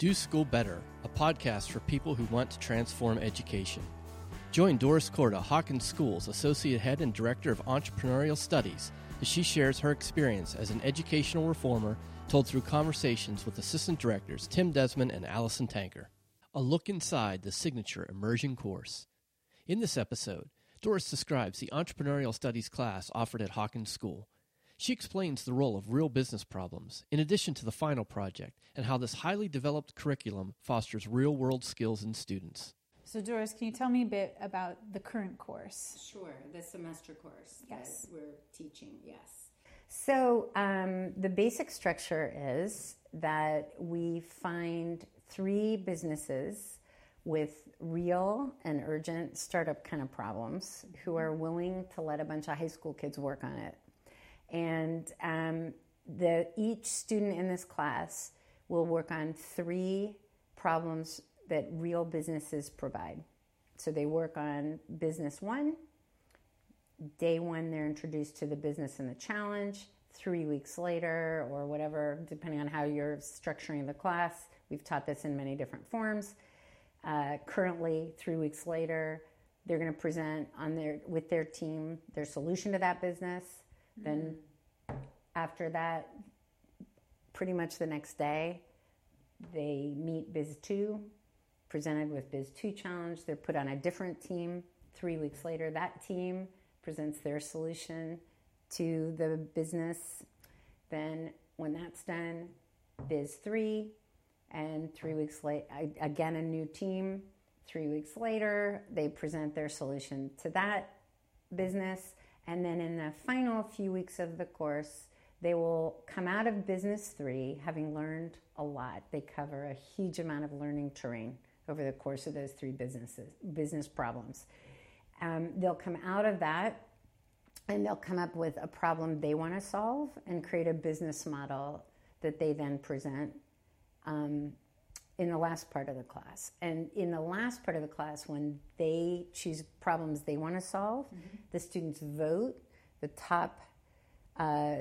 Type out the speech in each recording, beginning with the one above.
Do School Better, a podcast for people who want to transform education. Join Doris Korda, Hawken Schools Associate Head and Director of Entrepreneurial Studies, as she shares her experience as an educational reformer told through conversations with Assistant Directors Tim Desmond and Allison Tanker. A look inside the signature immersion course. In this episode, Doris describes the entrepreneurial studies class offered at Hawken School she explains the role of real business problems, in addition to the final project, and how this highly developed curriculum fosters real world skills in students. So, Doris, can you tell me a bit about the current course? Sure, the semester course yes. that we're teaching, yes. So, um, the basic structure is that we find three businesses with real and urgent startup kind of problems who are willing to let a bunch of high school kids work on it and um, the, each student in this class will work on three problems that real businesses provide. So they work on business one. Day one, they're introduced to the business and the challenge. Three weeks later, or whatever, depending on how you're structuring the class, we've taught this in many different forms. Uh, currently, three weeks later, they're going to present on their with their team their solution to that business then after that, pretty much the next day, they meet Biz 2, presented with Biz 2 challenge. They're put on a different team. Three weeks later, that team presents their solution to the business. Then, when that's done, Biz 3, and three weeks later, again, a new team. Three weeks later, they present their solution to that business. And then in the final few weeks of the course, they will come out of Business 3 having learned a lot. They cover a huge amount of learning terrain over the course of those three businesses, business problems. Um, they'll come out of that and they'll come up with a problem they want to solve and create a business model that they then present um, in the last part of the class. And in the last part of the class, when they choose problems they want to solve, mm-hmm. the students vote. The top uh,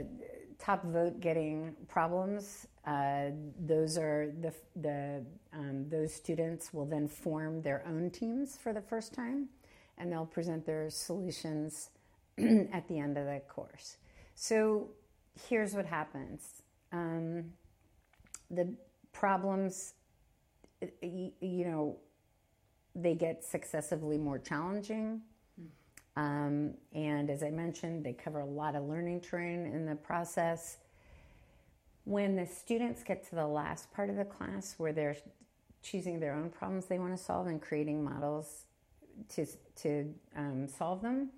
top vote getting problems. Uh, those are the the um, those students will then form their own teams for the first time, and they'll present their solutions at the end of the course. So here's what happens. Um, the problems you know, they get successively more challenging. Um, and as I mentioned, they cover a lot of learning terrain in the process. When the students get to the last part of the class where they're choosing their own problems they want to solve and creating models to, to um, solve them,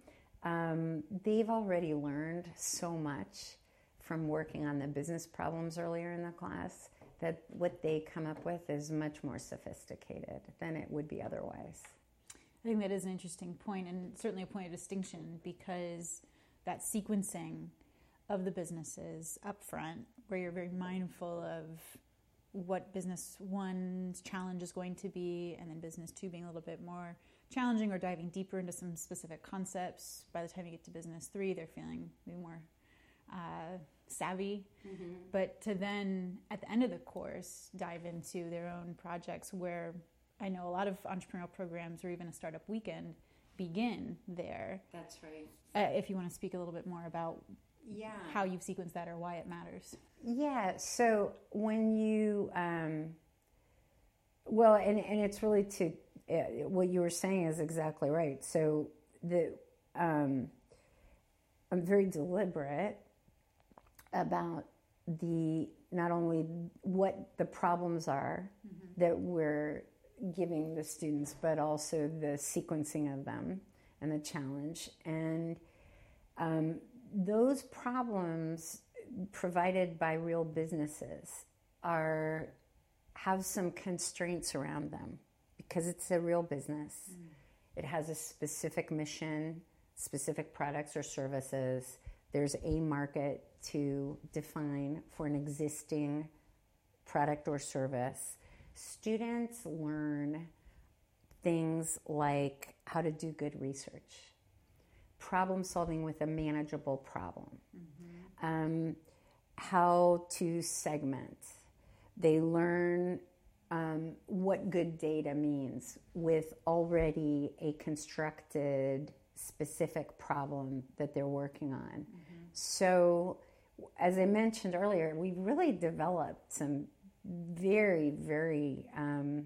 um, they've already learned so much from working on the business problems earlier in the class that what they come up with is much more sophisticated than it would be otherwise. I think that is an interesting point and certainly a point of distinction because that sequencing of the businesses up front, where you're very mindful of what business one's challenge is going to be, and then business two being a little bit more challenging or diving deeper into some specific concepts. By the time you get to business three, they're feeling maybe more uh, savvy, mm-hmm. but to then at the end of the course dive into their own projects where I know a lot of entrepreneurial programs or even a startup weekend begin there. That's right. Uh, if you want to speak a little bit more about yeah how you've sequenced that or why it matters. Yeah. So when you, um, well, and and it's really to uh, what you were saying is exactly right. So the um, I'm very deliberate about the not only what the problems are mm-hmm. that we're giving the students, but also the sequencing of them and the challenge. And um, those problems provided by real businesses are have some constraints around them because it's a real business. Mm. It has a specific mission, specific products or services. There's a market to define for an existing product or service. Students learn things like how to do good research, problem solving with a manageable problem, mm-hmm. um, how to segment. They learn uh, what good data means with already a constructed specific problem that they're working on. So, as I mentioned earlier, we really developed some very, very um,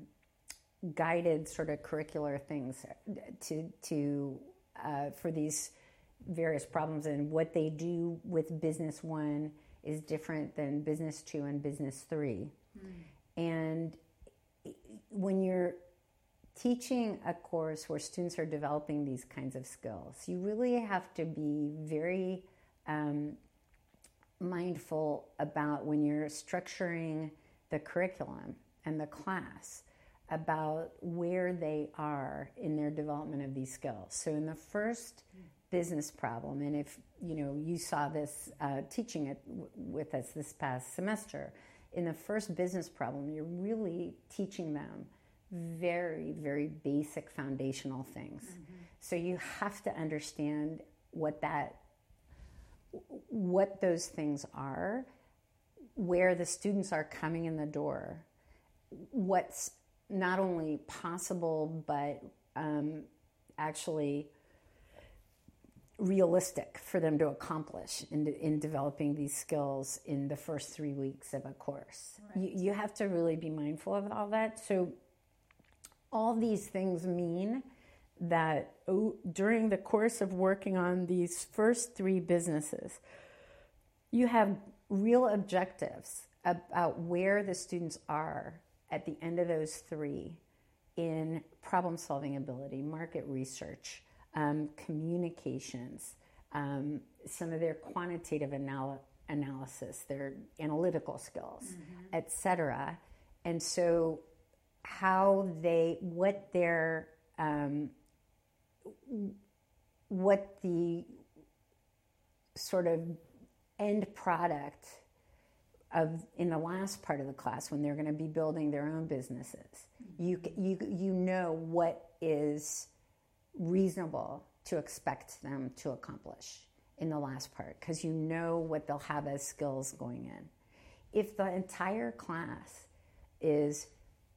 guided sort of curricular things to to uh, for these various problems. And what they do with business one is different than business two and business three. And when you're teaching a course where students are developing these kinds of skills you really have to be very um, mindful about when you're structuring the curriculum and the class about where they are in their development of these skills. So in the first business problem, and if you know you saw this uh, teaching it w- with us this past semester, in the first business problem, you're really teaching them very, very basic foundational things. So you have to understand what that what those things are, where the students are coming in the door, what's not only possible but um, actually realistic for them to accomplish in, in developing these skills in the first three weeks of a course. You, you have to really be mindful of all that. So, all these things mean that oh, during the course of working on these first three businesses, you have real objectives about where the students are at the end of those three in problem solving ability, market research, um, communications, um, some of their quantitative anal- analysis, their analytical skills, etc. And so, how they, what their, um, what the sort of end product of in the last part of the class when they're going to be building their own businesses. You you you know what is reasonable to expect them to accomplish in the last part because you know what they'll have as skills going in. If the entire class is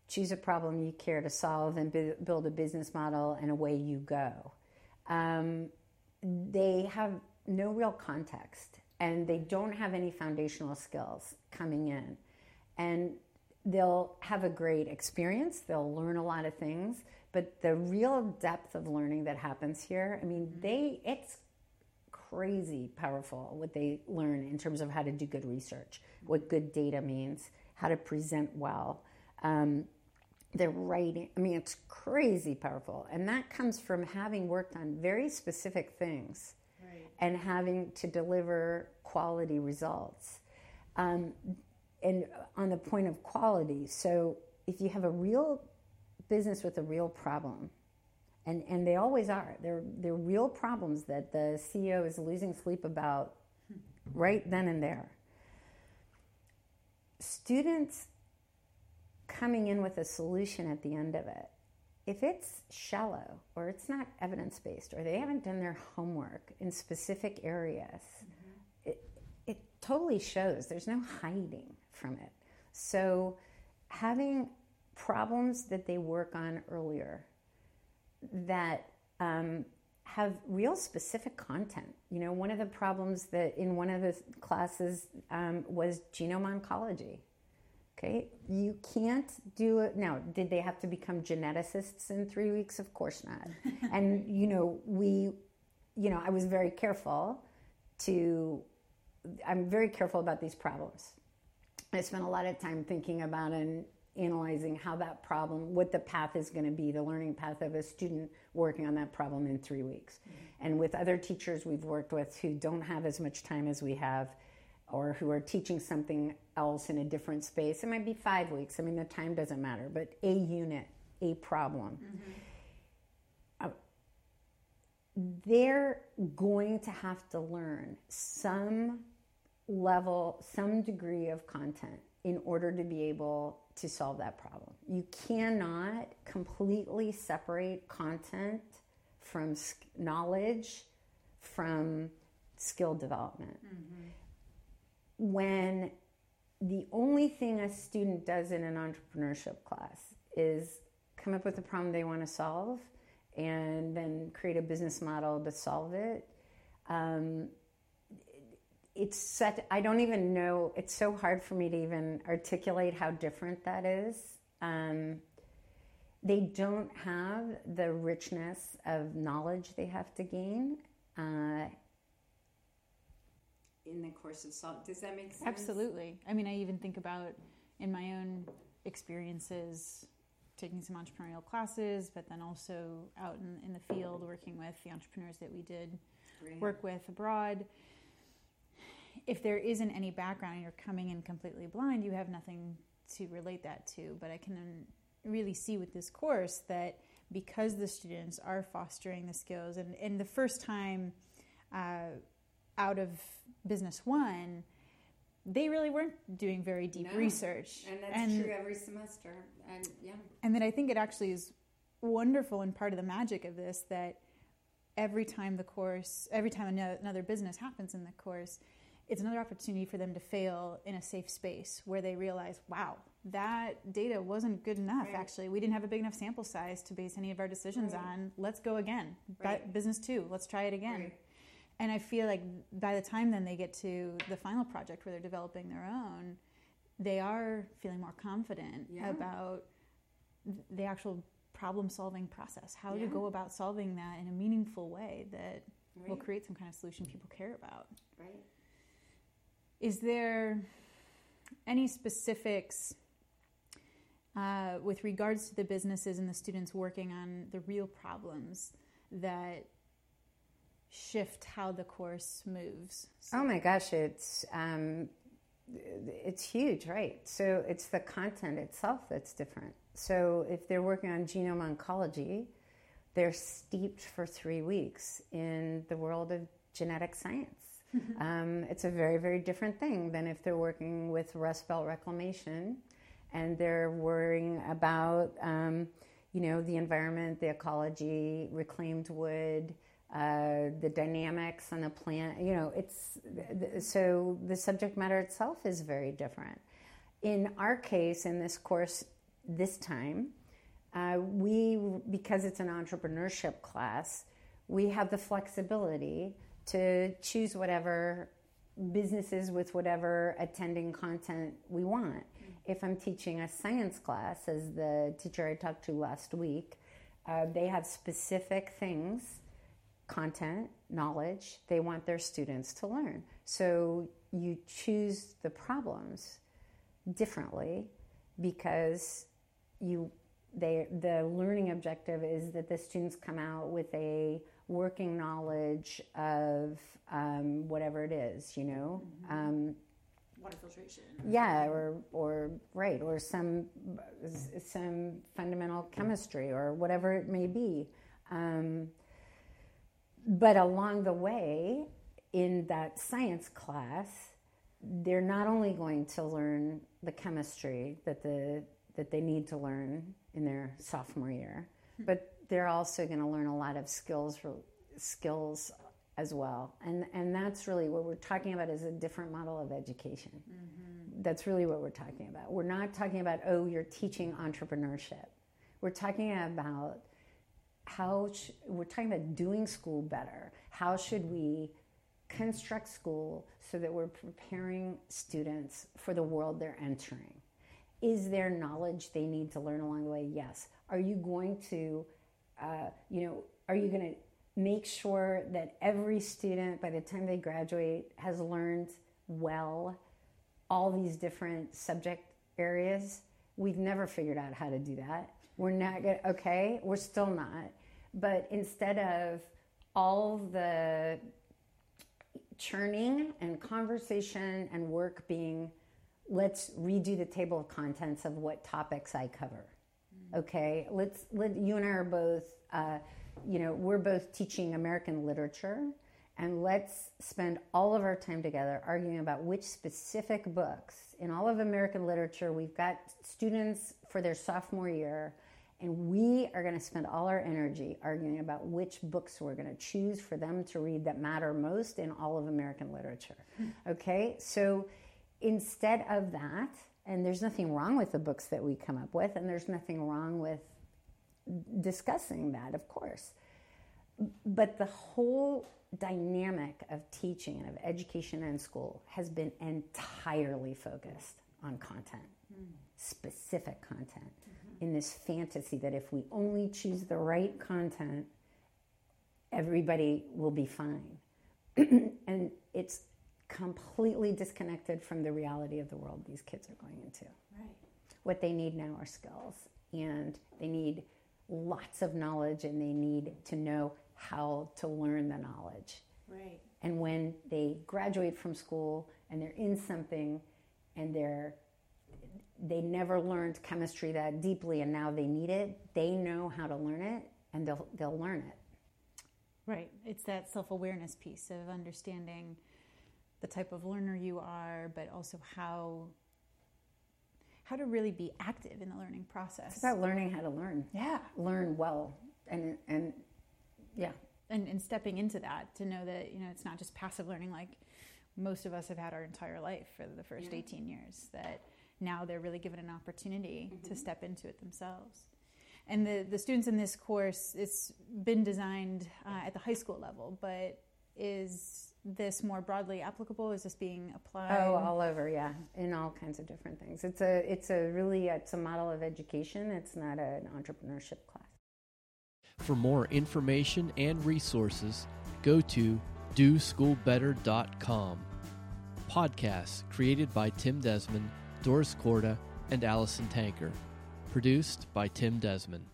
choose a problem you care to solve and build a business model and away you go. Um, they have no real context and they don't have any foundational skills coming in. And they'll have a great experience, they'll learn a lot of things, but the real depth of learning that happens here, I mean, they it's crazy powerful what they learn in terms of how to do good research, what good data means, how to present well. Um, their writing, I mean, it's crazy powerful. And that comes from having worked on very specific things and having to deliver quality results. Um, and on the point of quality, so if you have a real business with a real problem, and, and they always are, they're, they're real problems that the CEO is losing sleep about right then and there. Students coming in with a solution at the end of it if it's shallow or it's not evidence based or they haven't done their homework in specific areas, it, it totally shows. There's no hiding from it. So, having problems that they work on earlier that um, have real specific content. You know, one of the problems that in one of the classes um, was genome oncology. Okay, you can't do it now. Did they have to become geneticists in three weeks? Of course not. and you know, we, you know, I was very careful to. I'm very careful about these problems. I spent a lot of time thinking about and analyzing how that problem, what the path is going to be, the learning path of a student working on that problem in three weeks. Mm-hmm. And with other teachers we've worked with who don't have as much time as we have, or who are teaching something else in a different space. It might be five weeks. I mean, the time doesn't matter, but a unit, a problem. Uh, they're going to have to learn some level, some degree of content in order to be able to solve that problem. You cannot completely separate content from knowledge from skill development when the only thing a student does in an entrepreneurship class is come up with a problem they want to solve and then create a business model to solve it. Um, it's such, I don't even know, it's so hard for me to even articulate how different that is. Um, they don't have the richness of knowledge they have to gain. Uh, in the course of salt. Does that make sense? Absolutely. I mean, I even think about in my own experiences taking some entrepreneurial classes, but then also out in, in the field working with the entrepreneurs that we did Great. work with abroad. If there isn't any background and you're coming in completely blind, you have nothing to relate that to. But I can really see with this course that because the students are fostering the skills, and, and the first time uh, out of Business One, they really weren't doing very deep No. research. And that's and, true every semester. And yeah, and then I think it actually is wonderful and part of the magic of this that every time the course, every time another business happens in the course, it's another opportunity for them to fail in a safe space where they realize, wow, that data wasn't good enough. Right. Actually, we didn't have a big enough sample size to base any of our decisions Right. on. Let's go again. Right. Business two, let's try it again. Right. And I feel like by the time then they get to the final project where they're developing their own, they are feeling more confident Yeah. about the actual problem solving process, how to go about solving that in a meaningful way that will create some kind of solution people care about. right. Is there any specifics uh, with regards to the businesses and the students working on the real problems that shift how the course moves? Oh my gosh, it's um, it's huge, right? So it's the content itself that's different. So if they're working on genome oncology, they're steeped for three weeks in the world of genetic science. um, it's a very, very different thing than if they're working with Rust Belt reclamation and they're worrying about, um, you know, the environment, the ecology, reclaimed wood, uh, the dynamics on the plant. You know, it's so the subject matter itself is very different. In our case, in this course, this time, uh, we because it's an entrepreneurship class, we have the flexibility to choose whatever businesses with whatever attending content we want. If I'm teaching a science class, as the teacher I talked to last week, uh, they have specific things, content, knowledge, they want their students to learn. So you choose the problems differently because you they the learning objective is that the students come out with a working knowledge of um, whatever it is, you know. Um, Water filtration. yeah, or or right, or some some fundamental chemistry or whatever it may be. Um, but along the way, in that science class, they're not only going to learn the chemistry that the that they need to learn in their sophomore year, hmm. but they're also going to learn a lot of skills skills as well. And and that's really what we're talking about is a different model of education. Mm-hmm. That's really what we're talking about. We're not talking about oh you're teaching entrepreneurship. We're talking about how sh- we're talking about doing school better. How should we construct school so that we're preparing students for the world they're entering? Is there knowledge they need to learn along the way? Yes. Are you going to, uh, you know, are you going to make sure that every student by the time they graduate has learned well all these different subject areas? We've never figured out how to do that. We're not good. Okay, we're still not. But instead of all the churning and conversation and work being let's redo the table of contents of what topics I cover. Okay, let's let you and I are both, uh, you know, we're both teaching American literature, and let's spend all of our time together arguing about which specific books in all of American literature. We've got students for their sophomore year, and we are going to spend all our energy arguing about which books we're going to choose for them to read that matter most in all of American literature. Hmm. Okay, so instead of that, and there's nothing wrong with the books that we come up with, and there's nothing wrong with discussing that, of course. But the whole dynamic of teaching and of education and school has been entirely focused on content, mm. specific content, mm-hmm. in this fantasy that if we only choose the right content, everybody will be fine. and it's completely disconnected from the reality of the world these kids are going into. Right. What they need now are skills, and they need lots of knowledge, and they need to know how to learn the knowledge. Right. And when they graduate from school and they're in something and they're they never learned chemistry that deeply and now they need it, they know how to learn it and they'll they'll learn it. Right. It's that self-awareness piece of understanding the type of learner you are, but also how how to really be active in the learning process. It's about learning how to learn. Yeah. Learn well and and yeah. And, and stepping into that to know that, you know, it's not just passive learning like most of us have had our entire life for the first yeah. 18 years, that now they're really given an opportunity mm-hmm. to step into it themselves. And the, the students in this course, it's been designed uh, at the high school level, but is this more broadly applicable? Is this being applied? Oh, all over, yeah, in all kinds of different things. It's a, it's a really, it's a model of education. It's not an entrepreneurship class. For more information and resources, go to doschoolbetter.com. Podcasts created by Tim Desmond, Doris Korda, and Allison Tanker. Produced by Tim Desmond.